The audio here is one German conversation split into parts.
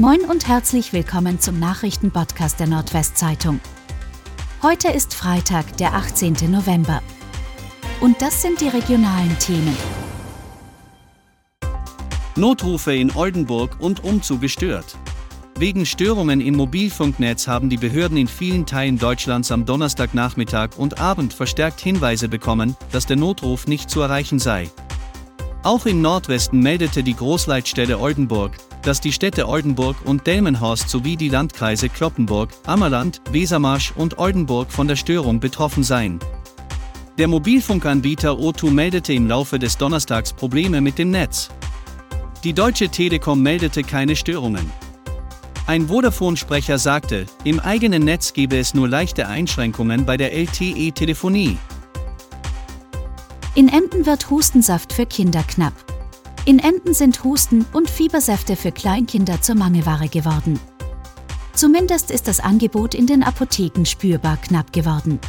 Moin und herzlich willkommen zum Nachrichtenpodcast der Nordwestzeitung. Heute ist Freitag, der 18. November. Und das sind die regionalen Themen. Notrufe in Oldenburg und Umzug gestört. Wegen Störungen im Mobilfunknetz haben die Behörden in vielen Teilen Deutschlands am Donnerstagnachmittag und Abend verstärkt Hinweise bekommen, dass der Notruf nicht zu erreichen sei. Auch im Nordwesten meldete die Großleitstelle Oldenburg, dass die Städte Oldenburg und Delmenhorst sowie die Landkreise Kloppenburg, Ammerland, Wesermarsch und Oldenburg von der Störung betroffen seien. Der Mobilfunkanbieter O2 meldete im Laufe des Donnerstags Probleme mit dem Netz. Die Deutsche Telekom meldete keine Störungen. Ein Vodafone-Sprecher sagte, im eigenen Netz gebe es nur leichte Einschränkungen bei der LTE-Telefonie. In Emden wird Hustensaft für Kinder knapp. In Emden sind Husten- und Fiebersäfte für Kleinkinder zur Mangelware geworden. Zumindest ist das Angebot in den Apotheken spürbar knapp geworden.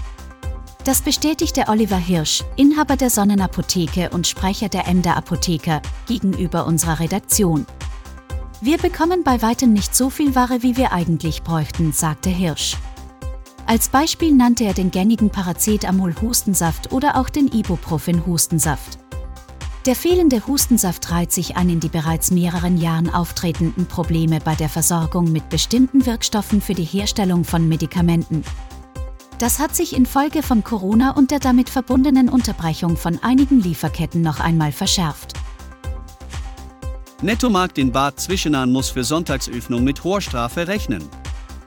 Das bestätigte Oliver Hirsch, Inhaber der Sonnenapotheke und Sprecher der Emder Apotheker, gegenüber unserer Redaktion. Wir bekommen bei weitem nicht so viel Ware, wie wir eigentlich bräuchten, sagte Hirsch. Als Beispiel nannte er den gängigen Paracetamol-Hustensaft oder auch den Ibuprofen-Hustensaft. Der fehlende Hustensaft reiht sich an in die bereits mehreren Jahren auftretenden Probleme bei der Versorgung mit bestimmten Wirkstoffen für die Herstellung von Medikamenten. Das hat sich infolge von Corona und der damit verbundenen Unterbrechung von einigen Lieferketten noch einmal verschärft. Nettomarkt in Bad Zwischenahn muss für Sonntagsöffnung mit hoher Strafe rechnen.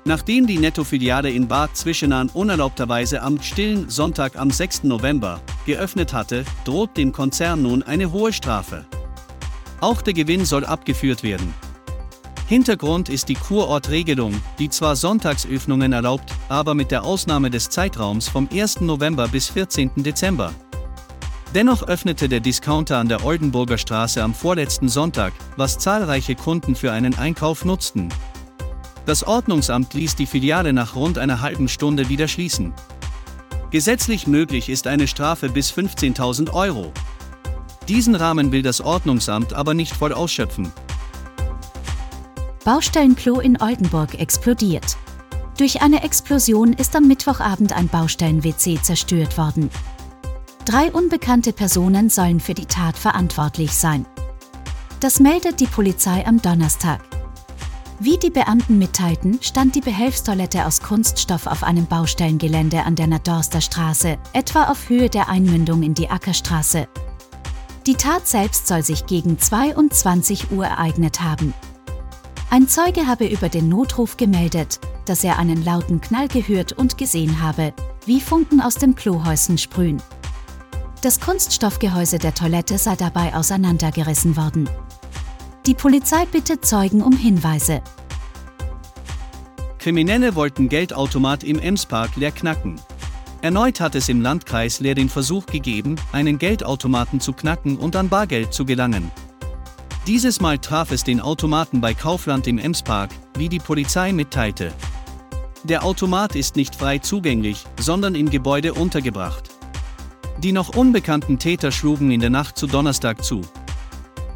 Nachdem die Netto-Filiale in Bad Zwischenahn unerlaubterweise am stillen Sonntag am 6. November geöffnet hatte, droht dem Konzern nun eine hohe Strafe. Auch der Gewinn soll abgeführt werden. Hintergrund ist die Kurortregelung, die zwar Sonntagsöffnungen erlaubt, aber mit der Ausnahme des Zeitraums vom 1. November bis 14. Dezember. Dennoch öffnete der Discounter an der Oldenburger Straße am vorletzten Sonntag, was zahlreiche Kunden für einen Einkauf nutzten. Das Ordnungsamt ließ die Filiale nach rund einer halben Stunde wieder schließen. Gesetzlich möglich ist eine Strafe bis 15.000 Euro. Diesen Rahmen will das Ordnungsamt aber nicht voll ausschöpfen. Baustellenklo in Oldenburg explodiert. Durch eine Explosion ist am Mittwochabend ein Baustellen-WC zerstört worden. Drei unbekannte Personen sollen für die Tat verantwortlich sein. Das meldet die Polizei am Donnerstag. Wie die Beamten mitteilten, stand die Behelfstoilette aus Kunststoff auf einem Baustellengelände an der Nadorster Straße, etwa auf Höhe der Einmündung in die Ackerstraße. Die Tat selbst soll sich gegen 22 Uhr ereignet haben. Ein Zeuge habe über den Notruf gemeldet, dass er einen lauten Knall gehört und gesehen habe, wie Funken aus dem Klohäusen sprühen. Das Kunststoffgehäuse der Toilette sei dabei auseinandergerissen worden. Die Polizei bittet Zeugen um Hinweise. Kriminelle wollten Geldautomat im Emspark leer knacken. Erneut hat es im Landkreis Leer den Versuch gegeben, einen Geldautomaten zu knacken und an Bargeld zu gelangen. Dieses Mal traf es den Automaten bei Kaufland im Emspark, wie die Polizei mitteilte. Der Automat ist nicht frei zugänglich, sondern im Gebäude untergebracht. Die noch unbekannten Täter schlugen in der Nacht zu Donnerstag zu.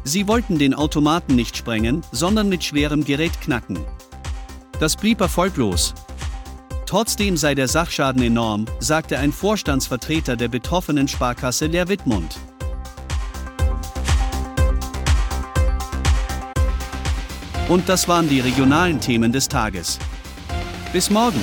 Sie wollten den Automaten nicht sprengen, sondern mit schwerem Gerät knacken. Das blieb erfolglos. Trotzdem sei der Sachschaden enorm, sagte ein Vorstandsvertreter der betroffenen Sparkasse Leer Wittmund. Und das waren die regionalen Themen des Tages. Bis morgen!